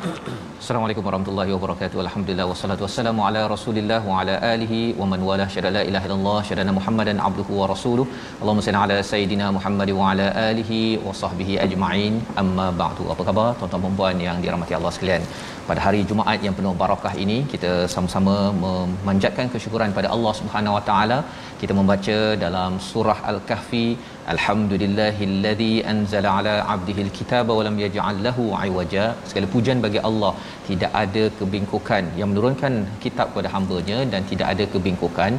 Assalamualaikum warahmatullahi wabarakatuh. Alhamdulillah wassalatu wassalamu ala Rasulillah wa ala alihi wa man wala syada la ilaha illallah syadana Muhammadan abduhu wa rasuluh. Allahumma salli ala sayidina Muhammad wa ala alihi wa sahbihi ajma'in. Amma ba'du. Apa khabar tuan-tuan dan puan yang dirahmati Allah sekalian? Pada hari Jumaat yang penuh barakah ini kita sama-sama memanjatkan kesyukuran pada Allah Subhanahu wa taala. Kita membaca dalam surah Al-Kahfi Alhamdulillahillazi anzala ala 'abdihi al-kitaba wa lam yaj'al lahu 'iwaja. Segala pujian bagi Allah, tidak ada kebingkukan yang menurunkan kitab kepada hamba-Nya dan tidak ada kebingkukan.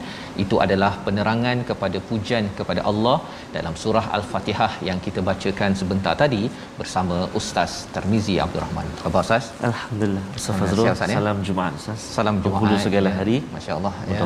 Itu adalah penerangan kepada pujian kepada Allah dalam surah Al-Fatihah yang kita bacakan sebentar tadi bersama Ustaz Tarmizi Abdul Rahman. Apa khabar Ustaz? Alhamdulillah. Ustaz Fazrul, Ustaz, ya? salam Jumaat Ustaz. Salam Jumaat. Penghulu segala ya. hari. Masya-Allah ya.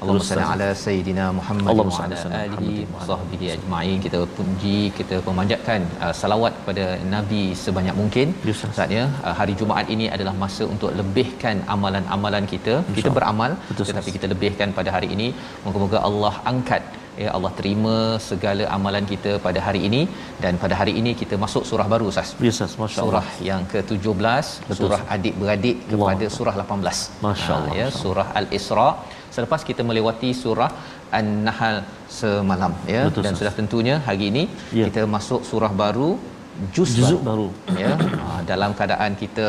Allahumma salli ala sayidina Muhammad Allahumma wa ala alihi wa sahbihi ajma'in. kita puji kita memanjatkan uh, salawat kepada nabi sebanyak mungkin. Ya, Ustaz. saatnya uh, hari Jumaat ini adalah masa untuk lebihkan amalan-amalan kita. Kita beramal Betul, tetapi kita lebihkan pada hari ini. Moga-moga Allah angkat ya Allah terima segala amalan kita pada hari ini. Dan pada hari ini kita masuk surah baru Ustaz. Ya Ustaz, Masya Allah. surah yang ke-17 Betul, surah adik-beradik kepada Allah. surah 18 Masya Allah, ya surah al-Isra selepas kita melewati surah An-Nahl semalam ya Betul, dan Ustaz. sudah tentunya hari ini Ya. kita masuk surah baru juz baru, baru. ya Ah, dalam keadaan kita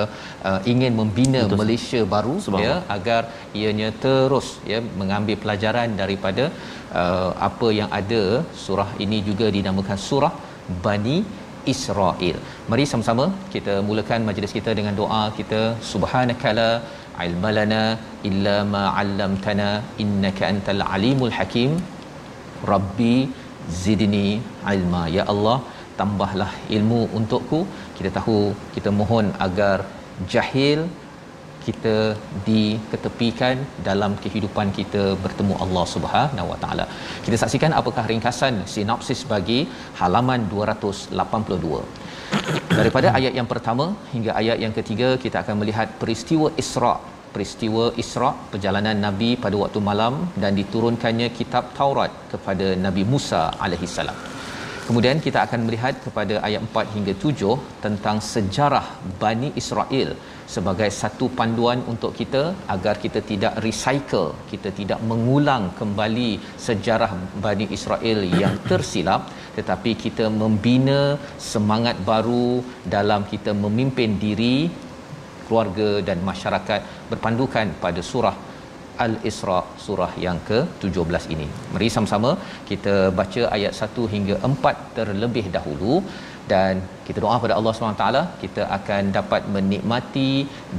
uh, ingin membina Betul. Malaysia baru Subhanallah. ya agar ianya terus ya mengambil pelajaran daripada uh, apa yang ada surah ini juga dinamakan surah Bani Israel. Mari sama-sama kita mulakan majlis kita dengan doa kita subhanakala ilmalana illa ma 'allamtana innaka antal alimul hakim. Rabbi zidni ilma ya Allah tambahlah ilmu untukku kita tahu kita mohon agar jahil kita diketepikan dalam kehidupan kita bertemu Allah Subhanahu Wa Taala. Kita saksikan apakah ringkasan sinopsis bagi halaman 282. Daripada ayat yang pertama hingga ayat yang ketiga kita akan melihat peristiwa Isra peristiwa Isra perjalanan Nabi pada waktu malam dan diturunkannya kitab Taurat kepada Nabi Musa alaihi salam. Kemudian kita akan melihat kepada ayat 4 hingga 7 tentang sejarah Bani Israel sebagai satu panduan untuk kita agar kita tidak recycle, kita tidak mengulang kembali sejarah Bani Israel yang tersilap tetapi kita membina semangat baru dalam kita memimpin diri keluarga dan masyarakat berpandukan pada surah Al-Isra surah yang ke-17 ini. Mari sama-sama kita baca ayat 1 hingga 4 terlebih dahulu dan kita doa pada Allah SWT kita akan dapat menikmati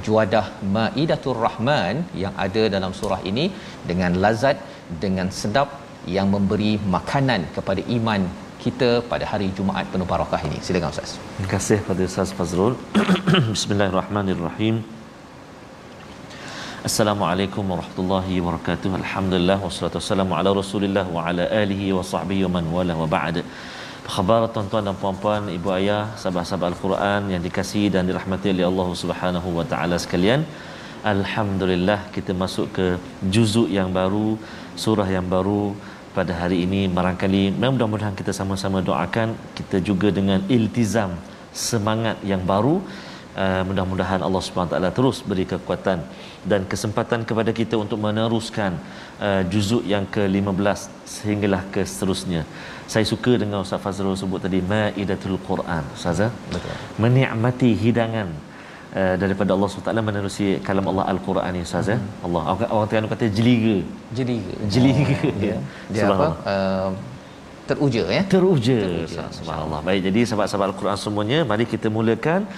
juadah Maidatur Rahman yang ada dalam surah ini dengan lazat dengan sedap yang memberi makanan kepada iman kita pada hari Jumaat penuh barakah ini. Silakan Ustaz. Terima kasih kepada Ustaz Fazrul. Bismillahirrahmanirrahim. Assalamualaikum warahmatullahi wabarakatuh. Alhamdulillah wassalatu wassalamu ala Rasulillah wa ala alihi wa sahbihi wa man wala wa ba'd. Apa khabar tuan-tuan dan puan-puan, ibu ayah, sahabat-sahabat Al-Quran yang dikasihi dan dirahmati oleh Allah Subhanahu wa taala sekalian. Alhamdulillah kita masuk ke juzuk yang baru, surah yang baru pada hari ini barangkali. Mudah-mudahan kita sama-sama doakan kita juga dengan iltizam semangat yang baru. Uh, mudah-mudahan Allah Subhanahu taala terus beri kekuatan dan kesempatan kepada kita untuk meneruskan uh, juzuk yang ke-15 sehinggalah ke seterusnya saya suka dengan Ustaz Fazrul sebut tadi maidatul Quran. Ustaz betul. Menikmati hidangan Uh, daripada Allah SWT menerusi kalam Allah Al-Quran ni Ustaz hmm. Allah. Orang, orang Terengganu kata jeliga. Jeliga. Jeliga. Oh, dia, dia apa? Uh, teruja ya? Teruja, teruja subhanallah. Baik jadi sahabat-sahabat al-Quran semuanya mari kita mulakan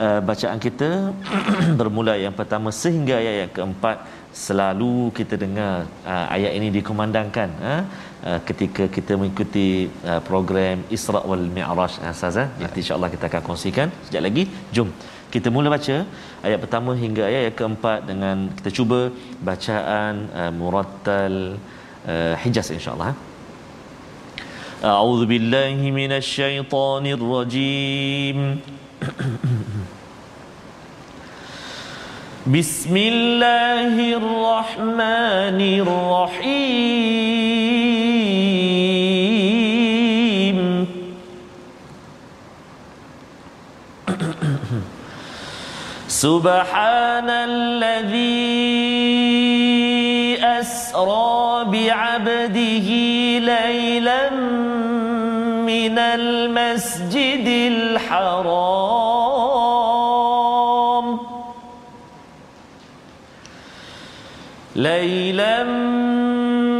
uh, bacaan kita bermula yang pertama sehingga ayat yang keempat selalu kita dengar uh, ayat ini dikumandangkan uh, uh, ketika kita mengikuti uh, program Isra wal Mi'raj uh, Ustaz uh. nanti insya-Allah kita akan kongsikan sekejap lagi jom kita mula baca ayat pertama hingga ayat yang keempat dengan kita cuba bacaan uh, murattal uh, Hijaz insya-Allah. أعوذ بالله من الشيطان الرجيم بسم الله الرحمن الرحيم سبحان الذي أسرى بعبده ليلا من المسجد الحرام ليلا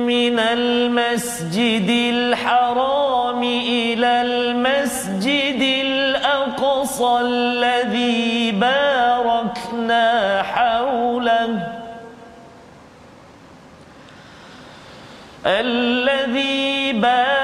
من المسجد الحرام إلى المسجد الأقصى الذي باركنا حوله. الذي باركنا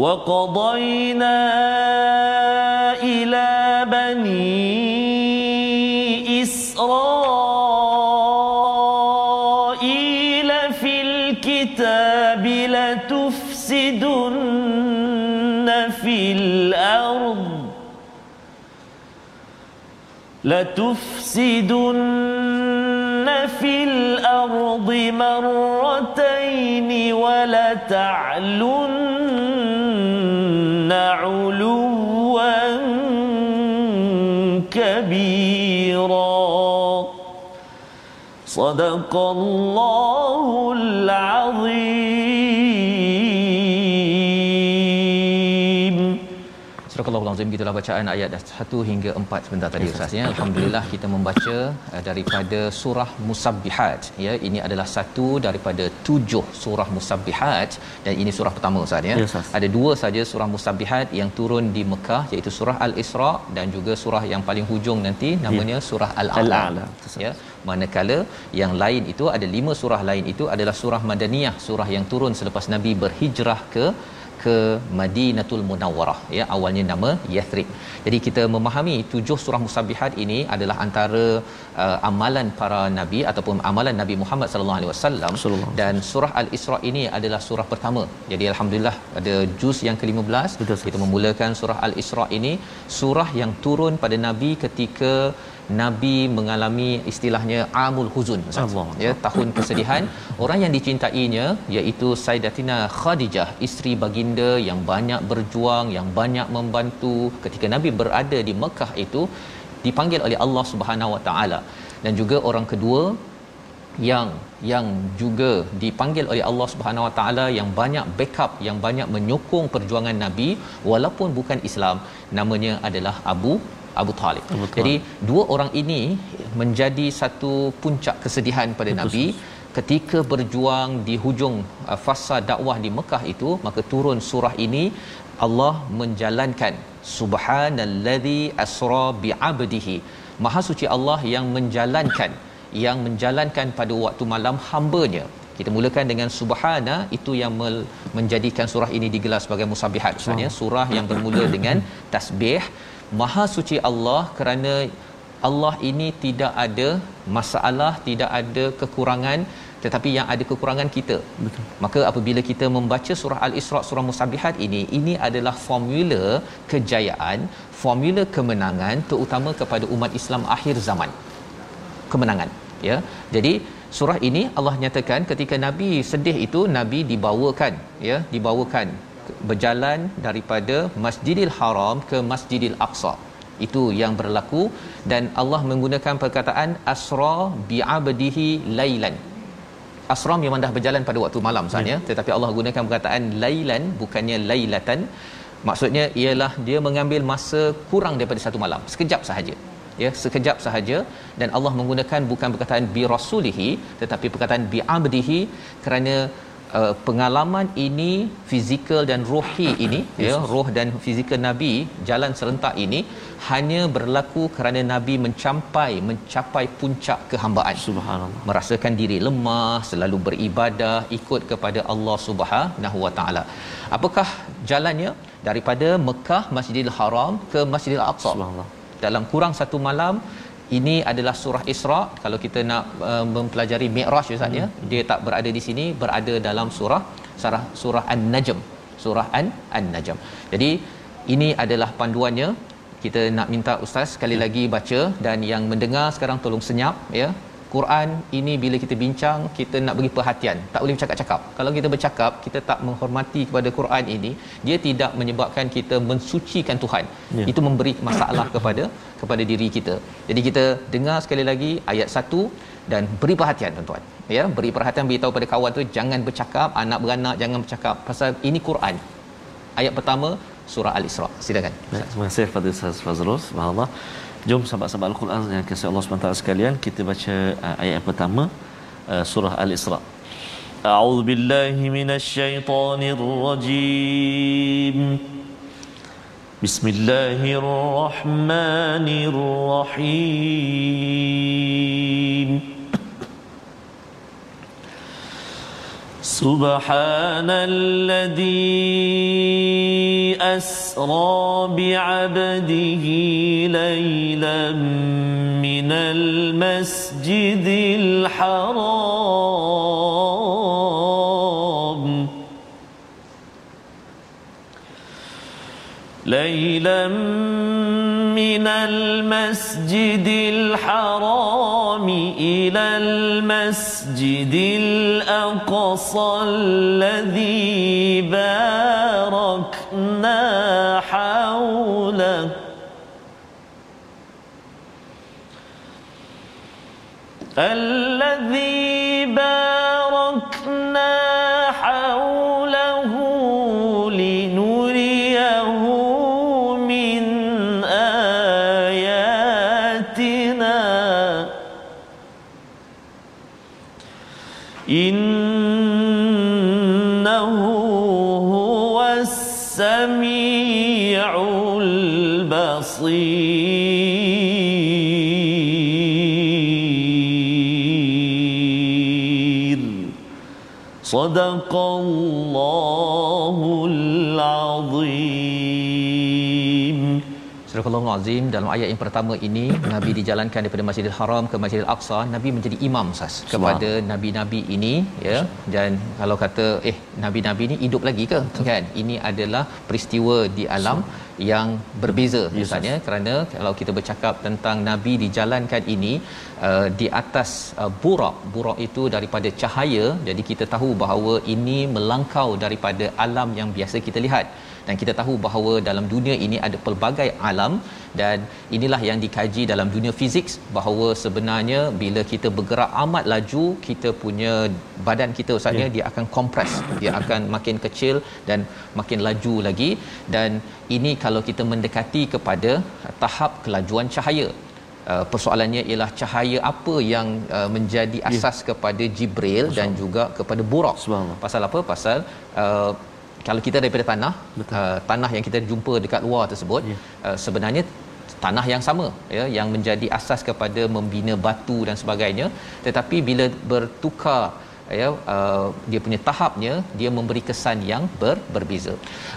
وقضينا إلى بني إسرائيل في الكتاب لتفسدن في الأرض لتفسدن في الأرض مرتين ولتعلن صدق الله العظيم. Surah Al-Azim gitulah bacaan ayat 1 hingga 4 sebentar tadi Ustaz ya. Alhamdulillah kita membaca uh, daripada surah Musabbihat ya. Ini adalah satu daripada tujuh surah Musabbihat dan ini surah pertama Ustaz ya. Ya. Ada dua saja surah Musabbihat yang turun di Mekah iaitu surah Al-Isra dan juga surah yang paling hujung nanti namanya surah Al-A'la. Al-A'la. Ya. Manakala yang lain itu ada lima surah lain itu adalah surah Madaniyah, surah yang turun selepas Nabi berhijrah ke ke Madinatul Munawwarah. Ya awalnya nama Yathrib. Jadi kita memahami tujuh surah musabbihat ini adalah antara uh, amalan para nabi ataupun amalan Nabi Muhammad sallallahu alaihi wasallam. Dan surah Al-Isra ini adalah surah pertama. Jadi alhamdulillah pada juz yang ke-15 Betul, kita memulakan surah Al-Isra ini. Surah yang turun pada nabi ketika Nabi mengalami istilahnya amul huzun Allah. ya tahun kesedihan. Orang yang dicintainya iaitu Sayyidatina Khadijah isteri baginda yang banyak berjuang yang banyak membantu. Ketika Nabi berada di Mekah itu dipanggil oleh Allah Subhanahu Wa Taala. Dan juga orang kedua yang yang juga dipanggil oleh Allah Subhanahu Wa Taala yang banyak backup yang banyak menyokong perjuangan Nabi walaupun bukan Islam namanya adalah Abu Abu Talib. Abu Talib. Jadi dua orang ini menjadi satu puncak kesedihan pada Betul. Nabi ketika berjuang di hujung uh, fasa dakwah di Mekah itu maka turun surah ini Allah menjalankan subhanallazi asra bi'abdihi maha suci Allah yang menjalankan yang menjalankan pada waktu malam hamba-Nya kita mulakan dengan subhana itu yang menjadikan surah ini digelar sebagai musabbihat maksudnya surah yang bermula dengan tasbih maha suci Allah kerana Allah ini tidak ada masalah tidak ada kekurangan tetapi yang ada kekurangan kita. Betul. Maka apabila kita membaca surah al-isra surah musabbihat ini ini adalah formula kejayaan formula kemenangan terutama kepada umat Islam akhir zaman. Kemenangan ya. Jadi surah ini Allah nyatakan ketika nabi sedih itu nabi dibawakan ya dibawakan berjalan daripada Masjidil Haram ke Masjidil Aqsa. Itu yang berlaku dan Allah menggunakan perkataan asra bi'abdihi lailan. Asra memang dah berjalan pada waktu malam sebenarnya ya. tetapi Allah gunakan perkataan lailan bukannya lailatan. Maksudnya ialah dia mengambil masa kurang daripada satu malam, sekejap sahaja. Ya, sekejap sahaja dan Allah menggunakan bukan perkataan bi rasulihi tetapi perkataan bi abdihi kerana uh, pengalaman ini fizikal dan rohi ini yes. ya roh dan fizikal nabi jalan serentak ini hanya berlaku kerana nabi mencapai mencapai puncak kehambaan. Subhanallah. Merasakan diri lemah selalu beribadah ikut kepada Allah Subhanahu wa taala. Apakah jalannya? Daripada Mekah Masjidil Haram ke Masjidil Aqsa? Subhanallah. Dalam kurang satu malam ini adalah surah Isra. Kalau kita nak uh, mempelajari Mi'raj Ustaz ya hmm. dia tak berada di sini berada dalam surah surah surah An-Najm. Surah An An-Najm. Jadi ini adalah panduannya. Kita nak minta ustaz sekali ya. lagi baca dan yang mendengar sekarang tolong senyap ya Quran ini bila kita bincang kita nak beri perhatian. Tak boleh bercakap-cakap. Kalau kita bercakap kita tak menghormati kepada Quran ini dia tidak menyebabkan kita mensucikan Tuhan. Ya. itu memberi masalah kepada kepada diri kita. Jadi kita dengar sekali lagi ayat 1 dan beri perhatian tuan-tuan. Ya beri perhatian beritahu pada kawan tu jangan bercakap anak beranak jangan bercakap pasal ini Quran. Ayat pertama surah al-Isra. Silakan. Terima kasih kepada Ustaz Fazrul. Subhanallah Jom sahabat-sahabat Al-Quran yang kasih Allah SWT sekalian kita baca uh, ayat yang pertama uh, surah Al-Isra. A'udzu billahi minasyaitonir rajim. Bismillahirrahmanirrahim. سبحان الذي أسرى بعبده ليلا من المسجد الحرام. ليلا من المسجد الحرام إلى المسجد الأقصى الذي باركنا حوله. الذي صدق الله العظيم Surah Allah Azim dalam ayat yang pertama ini Nabi dijalankan daripada Masjidil Haram ke Masjidil Aqsa Nabi menjadi imam sas kepada nabi-nabi ini ya dan kalau kata eh nabi-nabi ini hidup lagi ke kan ini adalah peristiwa di alam yang berbeza misalnya kerana kalau kita bercakap tentang nabi dijalankan ini uh, di atas uh, burak burak itu daripada cahaya. Jadi kita tahu bahawa ini melangkau daripada alam yang biasa kita lihat dan kita tahu bahawa dalam dunia ini ada pelbagai alam dan inilah yang dikaji dalam dunia fizik bahawa sebenarnya bila kita bergerak amat laju kita punya badan kita ustaznya yeah. dia akan kompres dia akan makin kecil dan makin laju lagi dan ini kalau kita mendekati kepada tahap kelajuan cahaya Uh, persoalannya ialah cahaya apa yang uh, menjadi asas yeah. kepada Jibril dan juga kepada Burak. Pasal apa? Pasal uh, kalau kita daripada tanah uh, tanah yang kita jumpa dekat luar tersebut yeah. uh, sebenarnya tanah yang sama ya yang menjadi asas kepada membina batu dan sebagainya tetapi bila bertukar ya uh, dia punya tahapnya dia memberi kesan yang ber, berbeza.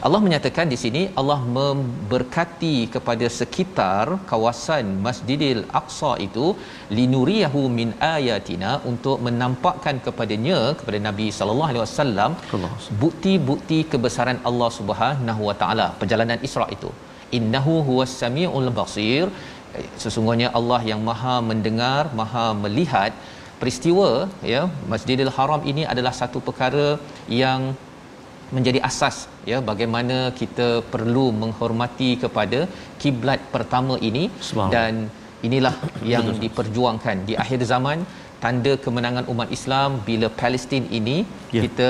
Allah menyatakan di sini Allah memberkati kepada sekitar kawasan Masjidil Aqsa itu linuriyahu min ayatina untuk menampakkan kepadanya kepada Nabi sallallahu alaihi wasallam bukti-bukti kebesaran Allah Subhanahu wa taala perjalanan Isra itu. Innahu huwas samiul basir sesungguhnya Allah yang Maha mendengar, Maha melihat peristiwa ya Masjidil Haram ini adalah satu perkara yang menjadi asas ya bagaimana kita perlu menghormati kepada kiblat pertama ini. Dan inilah yang diperjuangkan. Di akhir zaman tanda kemenangan umat Islam bila Palestin ini ya. kita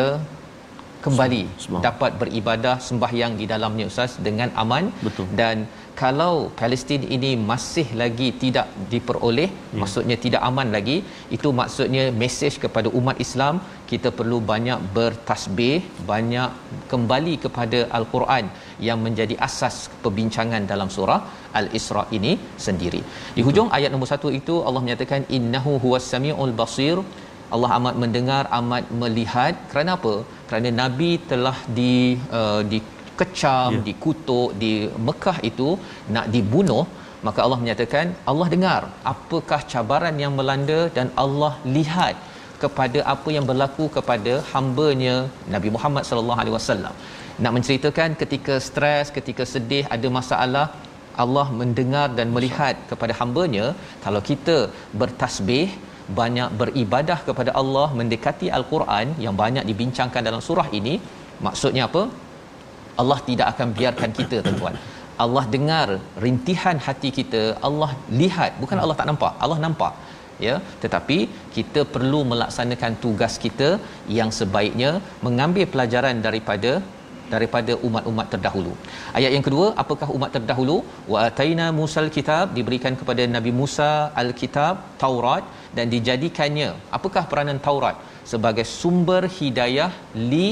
kembali dapat beribadah sembahyang di dalamnya ustaz dengan aman. Betul. dan kalau Palestin ini masih lagi tidak diperoleh ya. maksudnya tidak aman lagi itu maksudnya mesej kepada umat Islam kita perlu banyak bertasbih banyak kembali kepada al-Quran yang menjadi asas perbincangan dalam surah al-Isra ini sendiri. Di hujung ayat nombor satu itu Allah menyatakan innahu huwas samiul basir Allah amat mendengar amat melihat. Kerana apa? Kerana nabi telah di uh, dikecam yeah. dikutuk di Mekah itu nak dibunuh. Maka Allah menyatakan Allah dengar. Apakah cabaran yang melanda dan Allah lihat kepada apa yang berlaku kepada hamba-Nya Nabi Muhammad sallallahu alaihi wasallam? Nak menceritakan ketika stres ketika sedih ada masalah Allah mendengar dan melihat kepada hamba-Nya. Kalau kita bertasbih banyak beribadah kepada Allah mendekati al-Quran yang banyak dibincangkan dalam surah ini maksudnya apa? Allah tidak akan biarkan kita tuan-tuan. Allah dengar rintihan hati kita Allah lihat. Bukan Allah tak nampak Allah nampak ya. Tetapi kita perlu melaksanakan tugas kita yang sebaiknya mengambil pelajaran daripada daripada umat-umat terdahulu. Ayat yang kedua, apakah umat terdahulu? Wa ataina Musal kitab diberikan kepada Nabi Musa al-kitab Taurat dan dijadikannya apakah peranan Taurat? Sebagai sumber hidayah li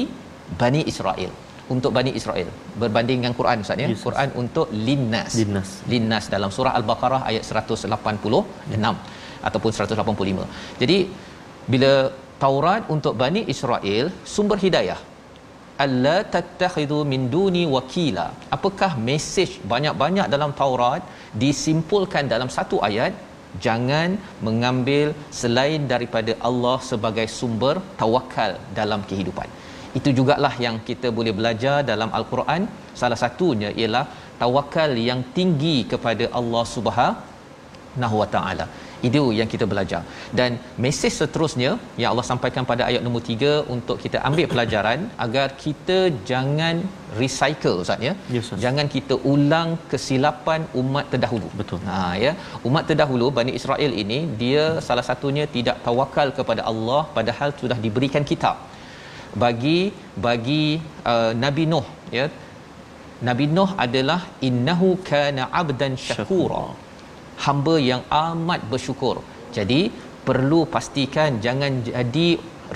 Bani Israel. Untuk Bani Israel. Berbanding dengan Quran Ustaz ya? Yes, Quran untuk linnas. Linnas. Linnas dalam surah al-Baqarah ayat 186 ataupun 185 jadi bila Taurat untuk Bani Israel sumber hidayah alla tattakhidhu min duni wakila. Apakah mesej banyak-banyak dalam Taurat disimpulkan dalam satu ayat? Jangan mengambil selain daripada Allah sebagai sumber tawakal dalam kehidupan. Itu jugalah yang kita boleh belajar dalam al-Quran. Salah satunya ialah tawakal yang tinggi kepada Allah Subhanahu wa taala itu yang kita belajar. Dan mesej seterusnya yang Allah sampaikan pada ayat nombor 3 untuk kita ambil pelajaran agar kita jangan recycle ustaz ya? Yes, jangan kita ulang kesilapan umat terdahulu. Betul. Ha ya? Umat terdahulu Bani Israel ini dia salah satunya tidak tawakal kepada Allah padahal sudah diberikan kitab. Bagi bagi uh, Nabi Nuh ya? Nabi Nuh adalah innahu kana abdan syakura hamba yang amat bersyukur. Jadi perlu pastikan jangan jadi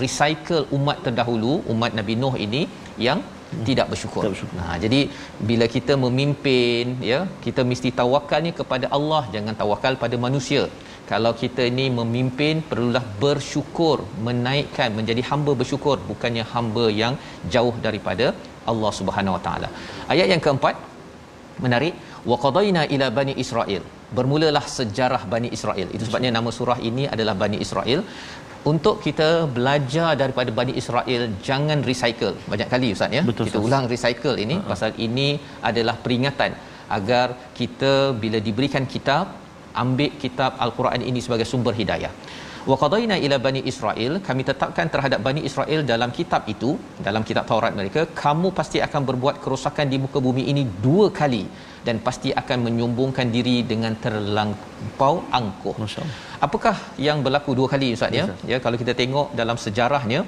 recycle umat terdahulu, umat Nabi Nuh ini yang tidak bersyukur. Tidak bersyukur. Nah, jadi bila kita memimpin ya, kita mesti tawakalnya kepada Allah, jangan tawakal pada manusia. kalau kita ini memimpin perlulah bersyukur menaikkan menjadi hamba bersyukur bukannya hamba yang jauh daripada Allah Subhanahu Wa Taala. Ayat yang keempat menarik wa qadaina ila bani Israel. Bermulalah sejarah Bani Israel. Itu sebabnya nama surah ini adalah Bani Israel untuk kita belajar daripada Bani Israel jangan recycle banyak kali ustaz ya Betul, kita Ustaz. ulang recycle ini uh-huh. pasal ini adalah peringatan agar kita bila diberikan kitab ambil kitab al-Quran ini sebagai sumber hidayah wa qadaina ila bani Israel kami tetapkan terhadap bani Israel dalam kitab itu dalam kitab Taurat mereka kamu pasti akan berbuat kerosakan di muka bumi ini dua kali dan pasti akan menyombongkan diri dengan terlampau angkuh apakah yang berlaku dua kali ustaz ya ya kalau kita tengok dalam sejarahnya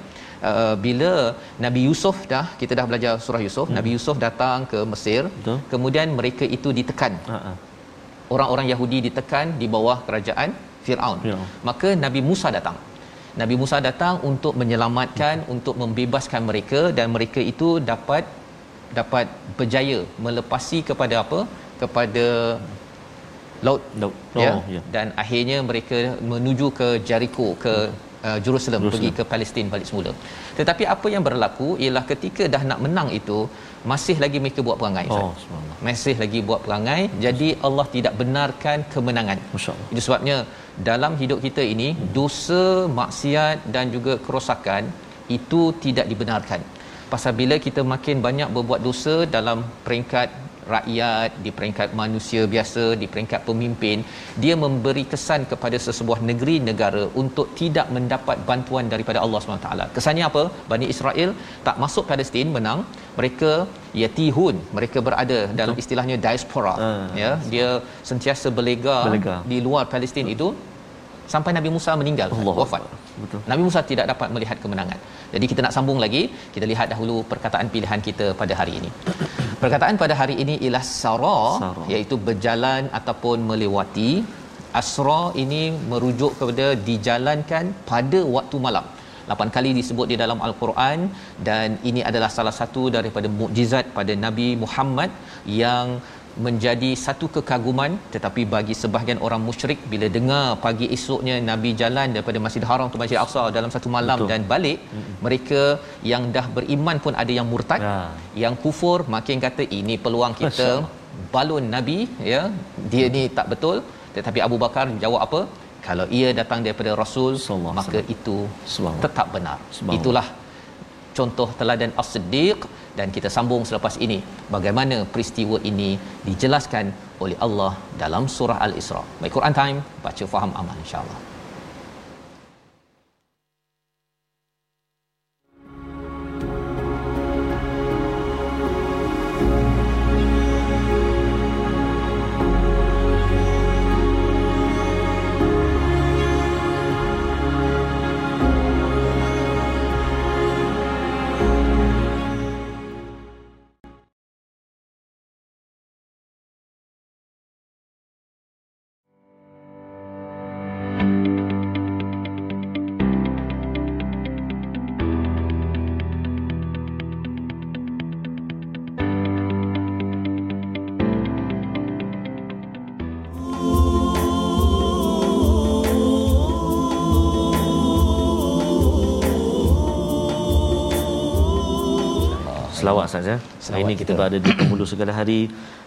uh, bila Nabi Yusuf dah kita dah belajar surah Yusuf hmm. Nabi Yusuf datang ke Mesir Betul. kemudian mereka itu ditekan ah. orang-orang Yahudi ditekan di bawah kerajaan Firaun Firaun. maka Nabi Musa datang Nabi Musa datang untuk menyelamatkan untuk membebaskan mereka dan mereka itu dapat dapat berjaya melepasi kepada apa kepada laut Laut. ya Oh, ya. dan akhirnya mereka menuju ke Jericho ke uh, Jerusalem, Jerusalem. pergi ke Palestin balik semula. Tetapi apa yang berlaku ialah ketika dah nak menang itu masih lagi mereka buat perangai. Oh, subhanallah. Masih lagi buat perangai. Jadi Allah tidak benarkan kemenangan. Masya-Allah. Itu sebabnya dalam hidup kita ini dosa, maksiat dan juga kerosakan itu tidak dibenarkan. Pasal bila kita makin banyak berbuat dosa dalam peringkat rakyat, di peringkat manusia biasa, di peringkat pemimpin, dia memberi kesan kepada sesebuah negeri negara untuk tidak mendapat bantuan daripada Allah SWT. Kesannya apa? Bani Israel tak masuk Palestin menang, mereka yatihun, mereka berada dalam istilahnya diaspora. Ah. Ya, dia sentiasa berlega, Berlega. di luar Palestin itu sampai Nabi Musa meninggal Allah wafat. Betul. Nabi Musa tidak dapat melihat kemenangan. Jadi kita nak sambung lagi, kita lihat dahulu perkataan pilihan kita pada hari ini. Perkataan pada hari ini ialah sara, Sara. iaitu berjalan ataupun melewati. Asra ini merujuk kepada dijalankan pada waktu malam. Lapan kali disebut di dalam Al-Quran dan ini adalah salah satu daripada mukjizat pada Nabi Muhammad yang menjadi satu kekaguman tetapi bagi sebahagian orang musyrik bila dengar pagi esoknya Nabi jalan daripada Masjid Haram ke Masjid Aqsa dalam satu malam Betul. dan balik mereka yang dah beriman pun ada yang murtad Ya. yang kufur makin kata ini peluang kita balun Nabi ya. Dia ni tak betul. Tetapi Abu Bakar jawab apa? Kalau ia datang daripada Rasul maka itu tetap benar. Itulah contoh teladan As-Siddiq dan kita sambung selepas ini bagaimana peristiwa ini dijelaskan oleh Allah dalam surah Al-Isra. Baik Quran Time, baca faham amal insya-Allah. Selawat saja. Hari ini kita kita. berada di penghulu segala hari,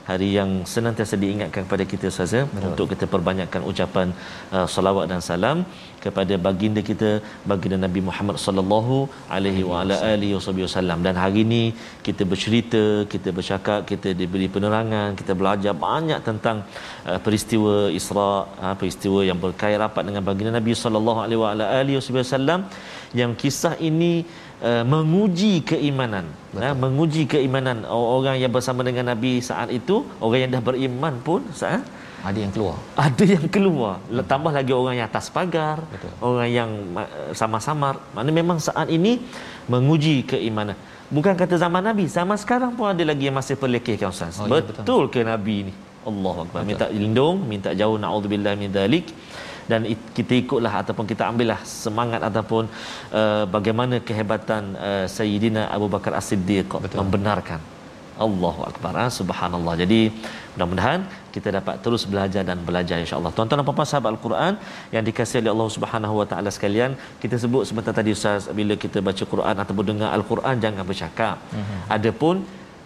hari yang senantiasa diingatkan kepada kita saja untuk kita perbanyakkan ucapan uh, salawat dan salam kepada baginda kita baginda Nabi Muhammad sallallahu alaihi wa ala alihi wasallam dan hari ini kita bercerita, kita bercakap, kita diberi penerangan, kita belajar banyak tentang uh, peristiwa Isra, uh, peristiwa yang berkait rapat dengan baginda Nabi sallallahu alaihi wa ala alihi wasallam yang kisah ini uh, menguji keimanan. Uh, menguji keimanan orang yang bersama dengan Nabi saat itu orang yang dah beriman pun saat Ada yang keluar. ada yang keluar. Tambah lagi orang yang atas pagar Betul. orang yang ma- samar-samar. Mana memang saat ini menguji keimanan. Bukan kata zaman Nabi zaman sekarang pun ada lagi yang masih perlekehkan ustaz. Oh, ya, betul. betul ke Nabi ni? Allah Akbar. Minta lindung minta jauh naudzubillah min dalik dan it, kita ikutlah ataupun kita ambillah semangat ataupun uh, bagaimana kehebatan uh, Sayyidina Abu Bakar As-Siddiq Betul. membenarkan Allahu akbar. Ha? Subhanallah. Jadi mudah-mudahan kita dapat terus belajar dan belajar insya-Allah. Tuan-tuan dan puan-puan sahabat Al-Quran yang dikasihi oleh Allah Subhanahu wa taala sekalian, kita sebut sebentar tadi Ustaz bila kita baca Quran ataupun dengar Al-Quran jangan bercakap. Mm-hmm. Adapun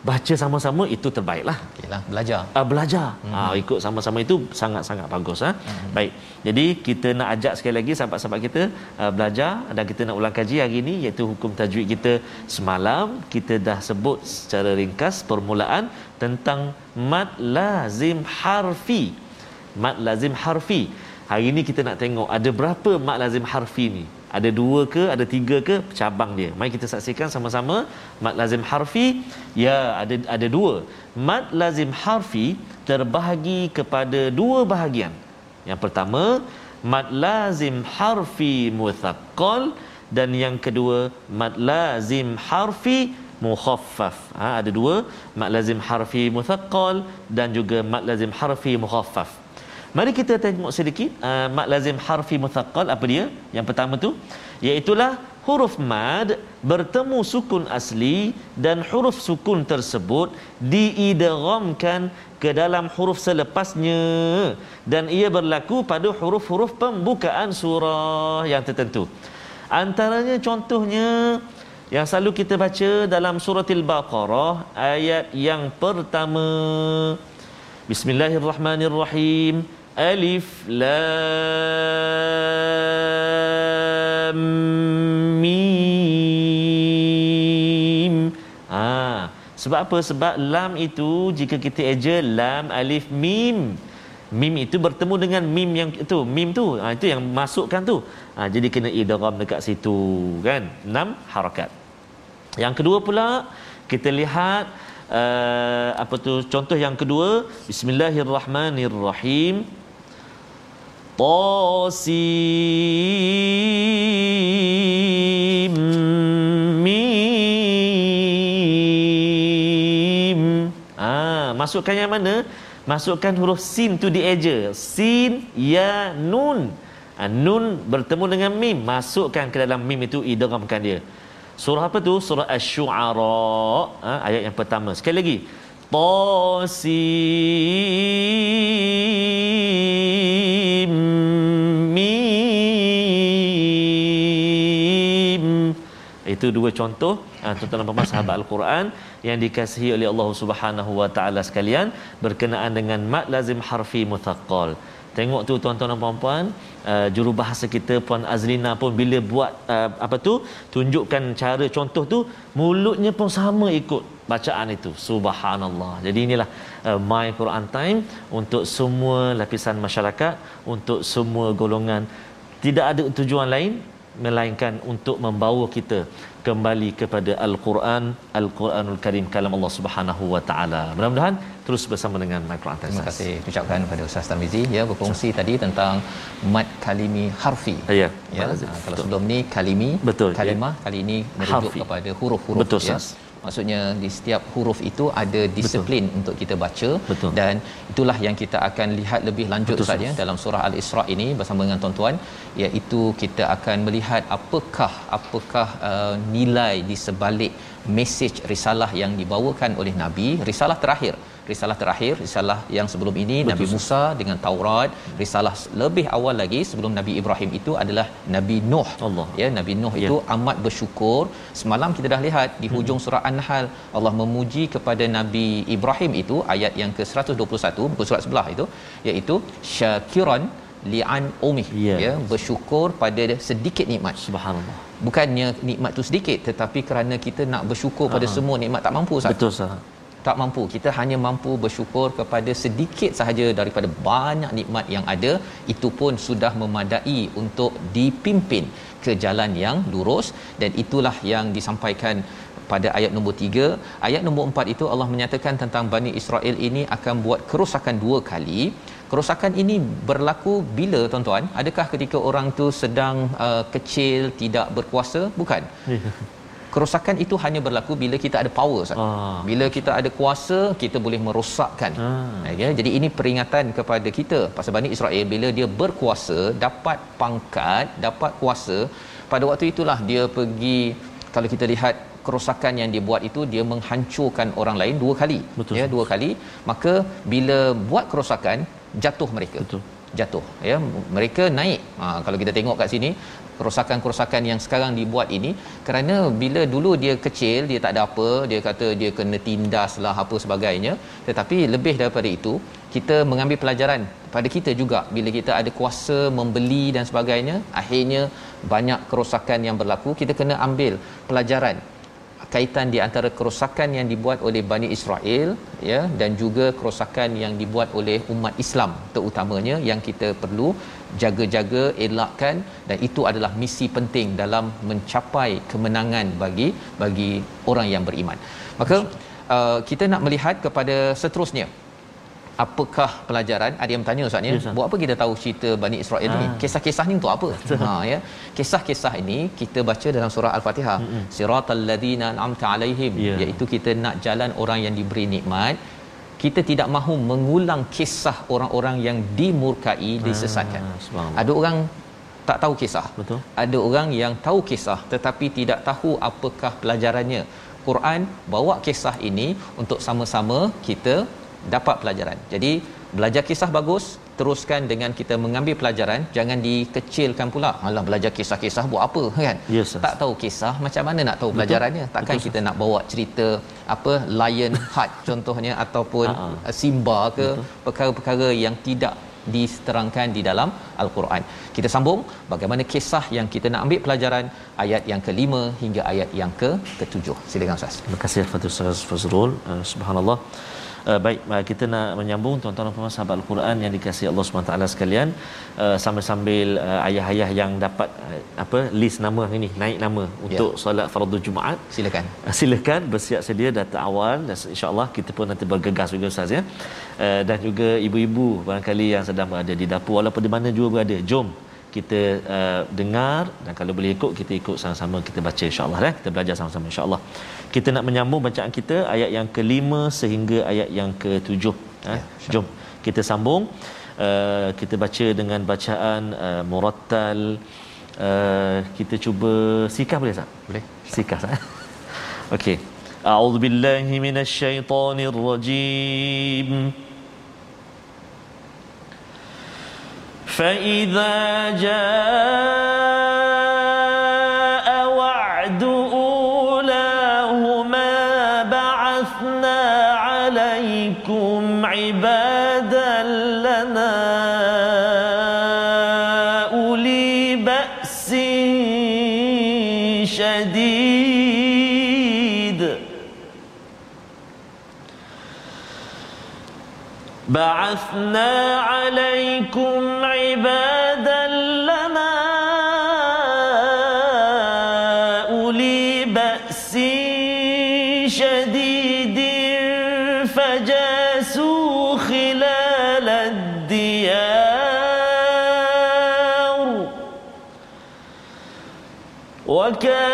baca sama-sama itu terbaiklah. Okeylah, belajar. Uh, belajar. Mm-hmm. Uh, ikut sama-sama itu sangat-sangat bagus ah. Mm-hmm. Baik. Jadi kita nak ajak sekali lagi sahabat-sahabat kita uh, belajar dan kita nak ulang kaji hari ini iaitu hukum tajwid kita semalam kita dah sebut secara ringkas permulaan tentang mad lazim harfi. Mad lazim harfi. Hari ini kita nak tengok ada berapa mad lazim harfi ni ada dua ke ada tiga ke cabang dia. Mari kita saksikan sama-sama mad lazim harfi. Ya ada ada dua. Mad lazim harfi terbahagi kepada dua bahagian. Yang pertama mad lazim harfi muthaqqal dan yang kedua mad lazim harfi mukhaffaf. Ha, ada dua. Mad lazim harfi muthaqqal dan juga mad lazim harfi mukhaffaf Mari kita tengok sedikit uh, mad lazim harfi muthaqqal apa dia? Yang pertama tu iaitulah huruf mad bertemu sukun asli dan huruf sukun tersebut diidghamkan ke dalam huruf selepasnya dan ia berlaku pada huruf-huruf pembukaan surah yang tertentu. Antaranya contohnya yang selalu kita baca dalam surah Al-Baqarah ayat yang pertama Bismillahirrahmanirrahim Alif Lam Mim. Ah, sebab apa? Sebab lam itu jika kita eja lam alif mim. Mim itu bertemu dengan mim yang itu, mim tu. Ah, itu yang masukkan tu. Ah, jadi kena idgham dekat situ, kan? Enam harakat. Yang kedua pula kita lihat uh, apa tu contoh yang kedua Bismillahirrahmanirrahim Tasim Mim ah, Masukkan yang mana? Masukkan huruf sin tu di eja. Sin, ya, nun. Ah, Nun bertemu dengan mim. Masukkan ke dalam mim itu idramkan dia. Surah apa tu? Surah Asy-Syu'ara ah, Ayat yang pertama. Sekali lagi. Tasim Mim. Itu dua contoh ah, Tuan-tuan dan puan sahabat Al-Quran Yang dikasihi oleh Allah Subhanahu Wa Taala sekalian Berkenaan dengan Mat lazim harfi muthaqqal Tengok tu tuan-tuan dan puan-puan uh, Jurubahasa kita Puan Azlina pun Bila buat uh, Apa tu Tunjukkan cara contoh tu Mulutnya pun sama ikut bacaan itu. Subhanallah. Jadi inilah uh, my Quran time untuk semua lapisan masyarakat untuk semua golongan tidak ada tujuan lain melainkan untuk membawa kita kembali kepada al-Quran al-Quranul Karim kalam Allah Subhanahu wa taala mudah-mudahan terus bersama dengan my Quran time terima kasih ucapkan kepada Ustaz Tamizi ya berkongsi Betul. tadi tentang mad kalimi harfi ya, ya. kalau sebelum ni kalimi Betul. kalimah ya. kali ini merujuk harfi. kepada huruf-huruf Betul, ya maksudnya di setiap huruf itu ada disiplin Betul. untuk kita baca. Betul. dan itulah yang kita akan lihat lebih lanjut Betul, saja dalam surah al-Isra ini bersama dengan tuan-tuan. Iaitu kita akan melihat apakah apakah uh, nilai di sebalik mesej risalah yang dibawakan oleh nabi. Risalah terakhir risalah terakhir risalah yang sebelum ini Betul. Nabi Musa dengan Taurat risalah lebih awal lagi sebelum Nabi Ibrahim itu adalah Nabi Nuh Allah ya Nabi Nuh ya. itu amat bersyukur semalam kita dah lihat di hmm. hujung surah An-Nahl Allah memuji kepada Nabi Ibrahim itu ayat yang ke-121 buku surat sebelah itu iaitu syakiran li'an umih ya. ya bersyukur pada sedikit nikmat subhanallah bukannya nikmat tu sedikit tetapi kerana kita nak bersyukur pada Aha. semua nikmat tak mampu sah. betul sah tak mampu. Kita hanya mampu bersyukur kepada sedikit sahaja daripada banyak nikmat yang ada. Itu pun sudah memadai untuk dipimpin ke jalan yang lurus. Dan itulah yang disampaikan pada ayat nombor 3 ayat nombor 4 itu Allah menyatakan tentang Bani Israel ini akan buat kerosakan dua kali. Kerosakan ini berlaku bila tuan-tuan? Adakah ketika orang tu sedang uh, kecil tidak berkuasa? Bukan kerosakan itu hanya berlaku bila kita ada power Ustaz. Ah. Bila kita ada kuasa, kita boleh merosakkan. Ah. Ya, jadi ini peringatan kepada kita pasal Bani Israel bila dia berkuasa, dapat pangkat, dapat kuasa, pada waktu itulah dia pergi kalau kita lihat kerosakan yang dibuat itu dia menghancurkan orang lain dua kali Betul. ya dua kali maka bila buat kerosakan jatuh mereka Betul. jatuh ya mereka naik ha, kalau kita tengok kat sini kerosakan-kerosakan yang sekarang dibuat ini kerana bila dulu dia kecil dia tak ada apa dia kata dia kena tindas lah apa sebagainya. Tetapi lebih daripada itu kita mengambil pelajaran pada kita juga. Bila kita ada kuasa membeli dan sebagainya akhirnya banyak kerosakan yang berlaku kita kena ambil pelajaran kaitan di antara kerosakan yang dibuat oleh Bani Israel ya dan juga kerosakan yang dibuat oleh umat Islam terutamanya yang kita perlu jaga-jaga elakkan dan itu adalah misi penting dalam mencapai kemenangan bagi bagi orang yang beriman. Maka uh, kita nak melihat kepada seterusnya. Apakah pelajaran? Ada yang bertanya ustaz ya? Ya, Ustaz. buat apa kita tahu cerita Bani Israel ni? Ah. kisah-kisah ni untuk apa? Ha ya. Kisah-kisah ini kita baca dalam surah al-Fatihah. Siratal ladzina an'amta alaihim. Ya. iaitu kita nak jalan orang yang diberi nikmat kita tidak mahu mengulang kisah orang-orang yang dimurkai disesatkan. Ah, ada orang tak tahu kisah. Betul. ada orang yang tahu kisah tetapi tidak tahu apakah pelajarannya. Quran bawa kisah ini untuk sama-sama kita dapat pelajaran. Jadi belajar kisah bagus teruskan dengan kita mengambil pelajaran jangan dikecilkan pula alah belajar kisah-kisah buat apa kan Ustaz. tak tahu kisah macam mana nak tahu pelajarannya takkan Betul, kita nak bawa cerita apa lion heart contohnya ataupun ha. simba ke perkara-perkara yang tidak diterangkan di dalam al-Quran. Kita sambung bagaimana kisah yang kita nak ambil pelajaran ayat yang kelima hingga ayat yang ke ketujuh. Silakan Ustaz. Terima kasih Ustaz Fazrul. Uh, subhanallah. Uh, baik, uh, kita nak menyambung tuan-tuan dan puan sahabat Al-Quran yang dikasihi Allah SWT sekalian. Uh, sambil-sambil uh, ayah-ayah yang dapat uh, apa list nama ini naik nama untuk solat fardu Jumaat. Silakan. Uh, silakan bersiap sedia data awal dan insyaallah kita pun nanti bergegas juga ustaz ya. Uh, dan juga ibu-ibu barangkali yang sedang berada di dapur walaupun di mana juga berada jom kita uh, dengar dan kalau boleh ikut kita ikut sama-sama kita baca insyaallah ya kita belajar sama-sama insyaallah kita nak menyambung bacaan kita ayat yang kelima sehingga ayat yang ketujuh ya, jom kita sambung uh, kita baca dengan bacaan uh, murattal uh, kita cuba sikah boleh tak Boleh. sikah sah. Okey. A'udzu billahi minasyaitonir rajim. فإذا جاء عليكم وكان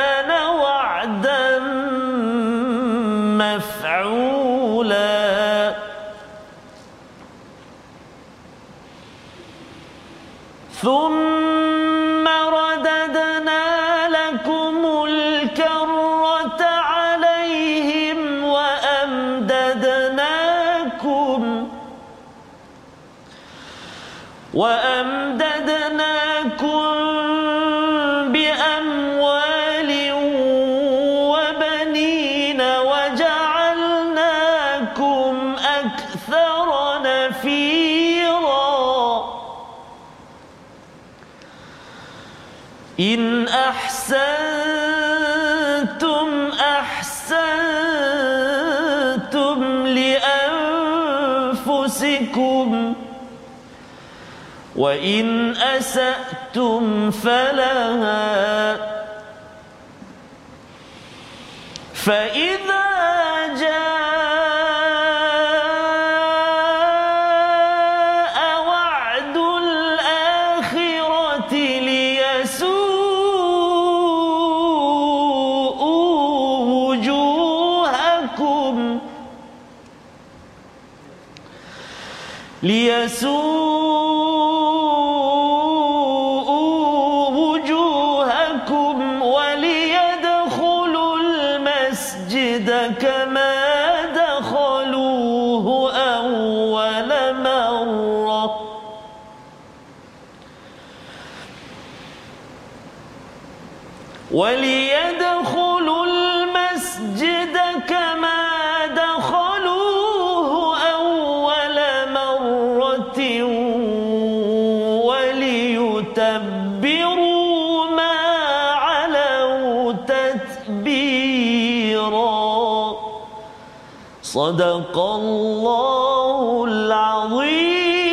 إن أحسنتم أحسنتم لأنفسكم وإن أسأتم فلها فإذا صدق الله العظيم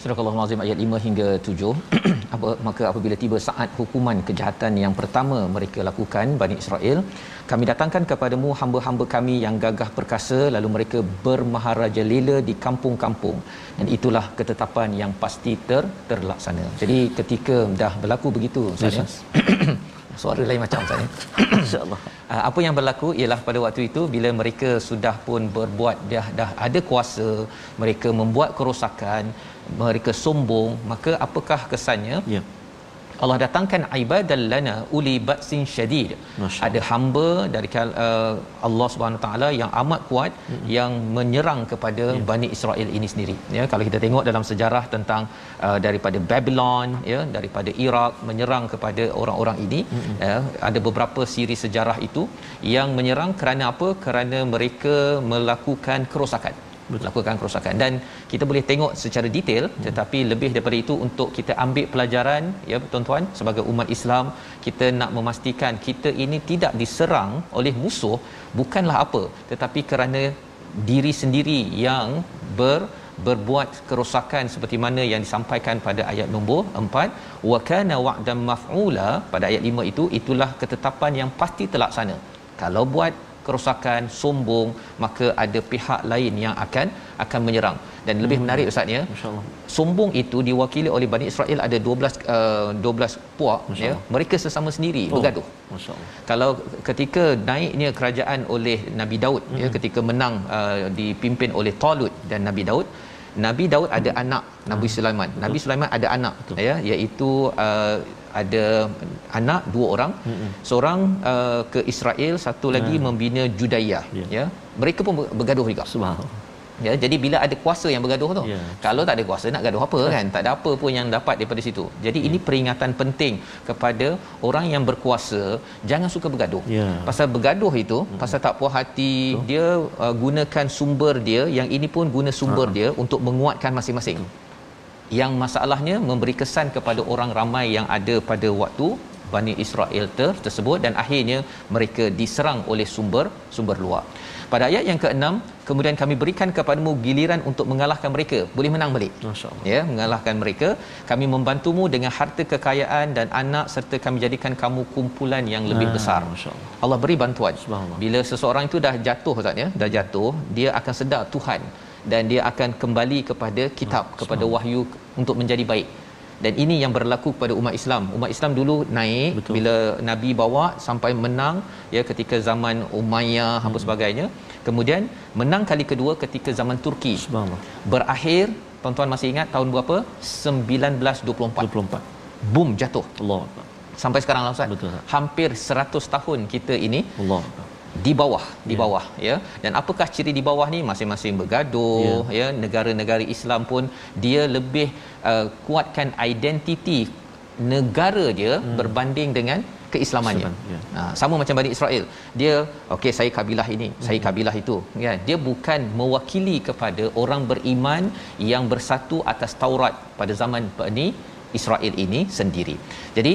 Surah Al-Azim ayat 5 hingga 7 apa maka apabila tiba saat hukuman kejahatan yang pertama mereka lakukan Bani Israel kami datangkan kepadamu hamba-hamba kami yang gagah perkasa lalu mereka bermaharaja lela di kampung-kampung dan itulah ketetapan yang pasti ter terlaksana jadi ketika dah berlaku begitu saya suara lain macam saya insyaallah. Uh, apa yang berlaku ialah pada waktu itu bila mereka sudah pun berbuat dah dah ada kuasa mereka membuat kerosakan mereka sombong maka apakah kesannya? Ya Allah datangkan ibadan lana uli ba'sin syadid ada hamba dari uh, Allah Subhanahu taala yang amat kuat mm-hmm. yang menyerang kepada yeah. Bani Israel ini sendiri ya kalau kita tengok dalam sejarah tentang uh, daripada Babylon ya daripada Iraq menyerang kepada orang-orang ini mm-hmm. ya ada beberapa siri sejarah itu yang menyerang kerana apa kerana mereka melakukan kerosakan melakukan kerosakan. Dan kita boleh tengok secara detail hmm. tetapi lebih daripada itu untuk kita ambil pelajaran ya tuan-tuan sebagai umat Islam kita nak memastikan kita ini tidak diserang oleh musuh bukanlah apa tetapi kerana diri sendiri yang ber berbuat kerosakan seperti mana yang disampaikan pada ayat nombor 4 wa kana wa'dan maf'ula pada ayat 5 itu itulah ketetapan yang pasti terlaksana. Kalau buat kerosakan sombong maka ada pihak lain yang akan akan menyerang dan lebih Hmm. menarik ustaz ya sombong itu diwakili oleh Bani Israel ada 12 uh, 12 puak ya mereka sesama sendiri Oh. bergaduh kalau ketika naiknya kerajaan oleh Nabi Daud mm-hmm. ya ketika menang uh, dipimpin oleh Talut dan Nabi Daud Nabi Daud ada anak Nabi Sulaiman. Nabi Sulaiman ada anak Betul. ya iaitu uh, ada anak dua orang. Mm-mm. seorang uh, ke Israel satu lagi membina Judaya Ya. ya. Mereka pun ber- bergaduh juga. Subhanallah ya jadi bila ada kuasa yang bergaduh tu Ya. kalau tak ada kuasa nak gaduh apa kan? Tak ada apa pun yang dapat daripada situ. Jadi ini peringatan penting kepada orang yang berkuasa jangan suka bergaduh. Ya. pasal bergaduh itu pasal tak puas hati dia uh, gunakan sumber dia yang ini pun guna sumber dia untuk menguatkan masing-masing. Yang masalahnya memberi kesan kepada orang ramai yang ada pada waktu Bani Israel ter- tersebut dan akhirnya mereka diserang oleh sumber sumber luar. Pada ayat yang ke-6, kemudian kami berikan kepadamu giliran untuk mengalahkan mereka. Boleh menang balik. masyaallah Ya, mengalahkan mereka. Kami membantumu dengan harta kekayaan dan anak serta kami jadikan kamu kumpulan yang lebih Ah, besar. masyaallah Allah beri bantuan. Bila seseorang itu dah jatuh Ustaz ya, dah jatuh, dia akan sedar Tuhan dan dia akan kembali kepada kitab, kepada wahyu untuk menjadi baik. Dan ini yang berlaku kepada umat Islam. Umat Islam dulu naik Betul. bila Nabi bawa sampai menang ya ketika zaman Umayyah Hmm. apa sebagainya. Kemudian menang kali kedua ketika zaman Turki. Berakhir tuan-tuan masih ingat tahun berapa? 1924. 24 Boom jatuh. Allah. Sampai sekarang lah Ustaz. Betul. Hampir 100 tahun kita ini Allah. Di bawah di bawah ya dan apakah ciri di bawah ni masing-masing bergaduh ya negara-negara Islam pun dia lebih uh, kuatkan identiti negara dia hmm. berbanding dengan keislamannya. Islam, ya. Ha, sama macam Bani Israel. Dia okey saya kabilah ini, hmm. saya kabilah itu, kan. Dia bukan mewakili kepada orang beriman yang bersatu atas Taurat pada zaman Bani Israel ini sendiri. Jadi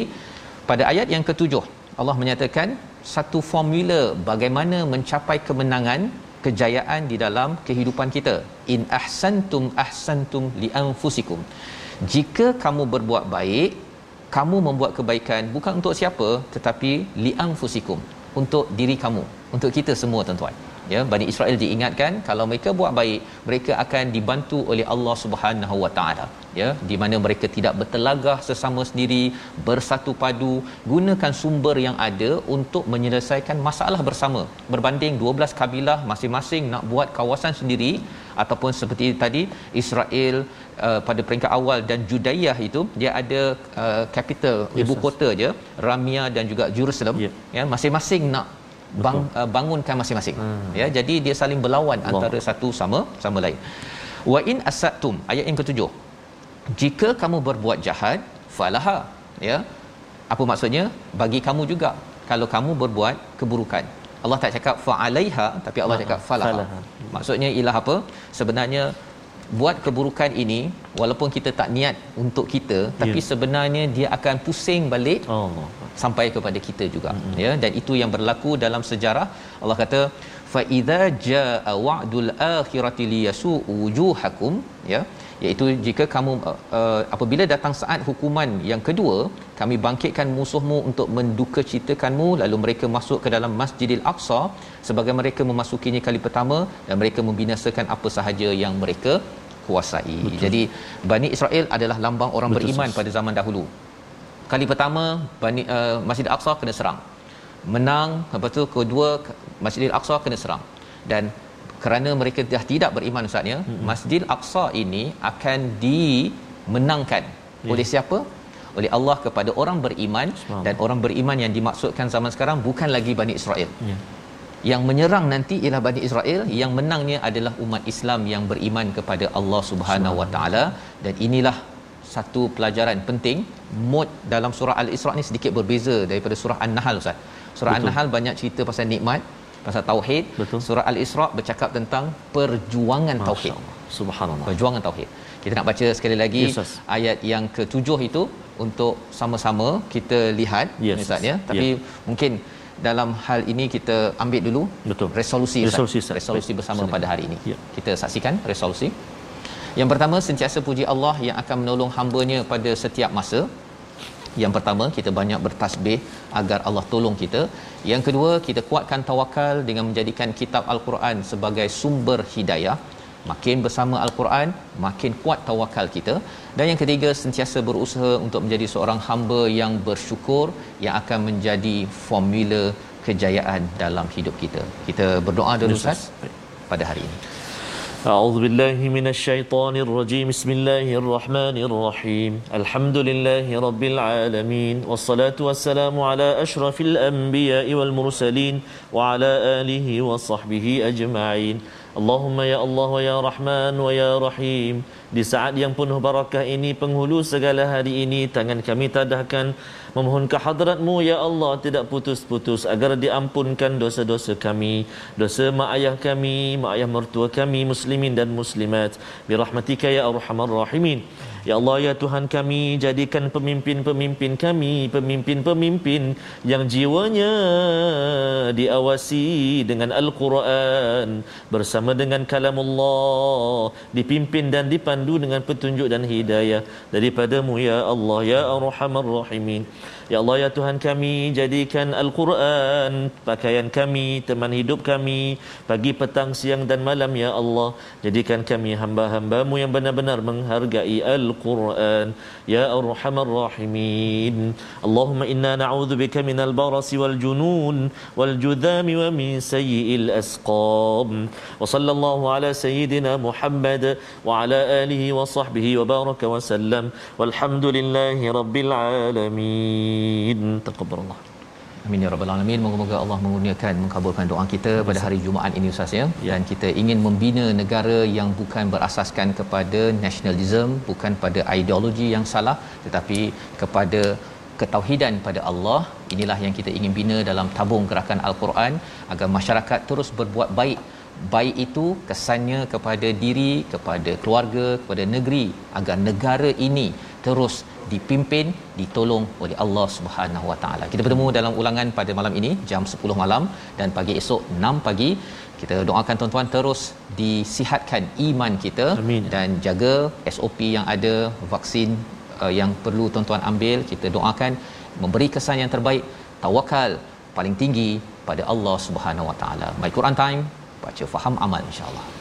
pada ayat yang ketujuh Allah menyatakan satu formula bagaimana mencapai kemenangan kejayaan di dalam kehidupan kita. In ahsantum ahsantum li anfusikum. Jika kamu berbuat baik kamu membuat kebaikan bukan untuk siapa tetapi li anfusikum untuk diri kamu untuk kita semua tuan-tuan ya Bani Israel diingatkan kalau mereka buat baik mereka akan dibantu oleh Allah Subhanahu Wa Taala. Ya di mana mereka tidak bertelagah sesama sendiri bersatu padu gunakan sumber yang ada untuk menyelesaikan masalah bersama. Berbanding 12 kabilah masing-masing nak buat kawasan sendiri ataupun seperti tadi Israel uh, pada peringkat awal dan Judaiyah itu dia ada uh, capital Yes, ibu kota je Ramia dan juga Jerusalem. Ya. ya masing-masing nak bang, uh, bangunkan masing-masing. Hmm. ya jadi dia saling berlawan Allah. antara satu sama sama lain. Wa in asatum ayat yang ketujuh. Jika kamu berbuat jahat falaha. Ya. Apa maksudnya? Bagi kamu juga. Kalau kamu berbuat keburukan. Allah tak cakap fa'alaiha tapi Allah cakap falaha. falaha. maksudnya ialah apa? Sebenarnya buat keburukan ini walaupun kita tak niat untuk kita tapi Ya. sebenarnya dia akan pusing balik Allah. sampai kepada kita juga mm-hmm. ya. Dan itu yang berlaku dalam sejarah. Allah kata fa idza jaa wa'dul akhirati liyasuu wujuhakum ya. Iaitu jika kamu uh, uh, apabila datang saat hukuman yang kedua kami bangkitkan musuhmu untuk menduka citakanmu lalu mereka masuk ke dalam Masjidil Aqsa. Sebagai mereka memasukinya kali pertama dan mereka membinasakan apa sahaja yang mereka kuasai. Betul. Jadi Bani Israel adalah lambang orang Betul, beriman sis. pada zaman dahulu. Kali pertama Bani uh, Masjid Al-Aqsa kena serang. Menang, lepas tu kedua Masjid Al-Aqsa kena serang. Dan kerana mereka dah tidak beriman ustaznya, hmm. Masjid Al-Aqsa ini akan dimenangkan Ya. oleh siapa? Oleh Allah kepada orang beriman dan orang beriman yang dimaksudkan zaman sekarang bukan lagi Bani Israel. ya Yang menyerang nanti ialah Bani Israel, yang menangnya adalah umat Islam yang beriman kepada Allah Subhanahu Wa Taala dan inilah satu pelajaran penting mod dalam surah Al-Isra ni sedikit berbeza daripada surah An-Nahl Ustaz. Surah Betul. An-Nahl banyak cerita pasal nikmat, pasal tauhid. Betul. Surah Al-Isra bercakap tentang perjuangan Masya tauhid. Allah. subhanallah Perjuangan tauhid. Kita nak baca sekali lagi Yes, ayat yang ketujuh itu untuk sama-sama kita lihat Yes, Ustaz ya. Tapi mungkin dalam hal ini kita ambil dulu Betul. resolusi Ustaz. Resolusi, Ustaz. resolusi bersama Silakan. pada hari ini. Ya. Kita saksikan resolusi. Yang pertama sentiasa puji Allah yang akan menolong hamba-Nya pada setiap masa. Yang pertama kita banyak bertasbih agar Allah tolong kita. Yang kedua kita kuatkan tawakal dengan menjadikan kitab Al-Quran sebagai sumber hidayah Makin bersama Al-Quran, makin kuat tawakal kita. Dan yang ketiga sentiasa berusaha untuk menjadi seorang hamba yang bersyukur yang akan menjadi formula kejayaan dalam hidup kita. Kita berdoa dulu Ya, Ustaz Ustaz. Baik. pada hari ini. أعوذ بالله من الشيطان الرجيم بسم الله الرحمن الرحيم الحمد لله رب العالمين والصلاة والسلام على أشرف الأنبياء والمرسلين وعلى آله وصحبه أجمعين Allahumma ya Allah wa ya Rahman wa ya Rahim. Di saat yang penuh barakah ini penghulu segala hari ini tangan kami tadahkan memohon ke hadratmu ya Allah tidak putus-putus agar diampunkan dosa-dosa kami. Dosa mak ayah kami mak ayah mertua kami muslimin dan muslimat. Bi rahmatika ya arhamar rahimin. Ya Allah ya Tuhan kami jadikan pemimpin-pemimpin kami pemimpin-pemimpin yang jiwanya diawasi dengan Al-Quran bersama dengan kalamullah dipimpin dan dipandu dengan petunjuk dan hidayah daripadamu ya Allah ya Arhamar Rahimin Ya Allah ya Tuhan kami jadikan Al-Quran pakaian kami teman hidup kami pagi petang siang dan malam ya Allah. Jadikan kami hamba-hambamu yang benar-benar menghargai Al-Quran. Ya Arhamar Rahimin. Allahumma inna na'udzu bika minal barasi wal junun wal judhami wa min sayyi'il asqam. Wa sallallahu ala sayyidina Muhammad wa ala alihi wa sahbihi wa baraka wa sallam. Walhamdulillahi rabbil alamin taqabbalallah Amin ya rabbal alamin. Moga-moga Allah mengurniakan mengabulkan doa kita pada hari Jumaat ini Ustaz ya. Dan kita ingin membina negara yang bukan berasaskan kepada nasionalism, bukan pada ideologi yang salah tetapi kepada ketauhidan pada Allah. Inilah yang kita ingin bina dalam tabung gerakan Al-Quran agar masyarakat terus berbuat baik baik itu kesannya kepada diri, kepada keluarga, kepada negeri agar negara ini terus dipimpin, ditolong oleh Allah Subhanahu Wa Taala. Kita bertemu dalam ulangan pada malam ini jam 10 malam dan pagi esok 6 pagi. Kita doakan tuan-tuan terus disihatkan iman kita Amin. dan jaga SOP yang ada, vaksin uh, yang perlu tuan-tuan ambil. Kita doakan memberi kesan yang terbaik, tawakal paling tinggi pada Allah Subhanahu Wa Taala. My Quran Time, baca faham amal insya-Allah.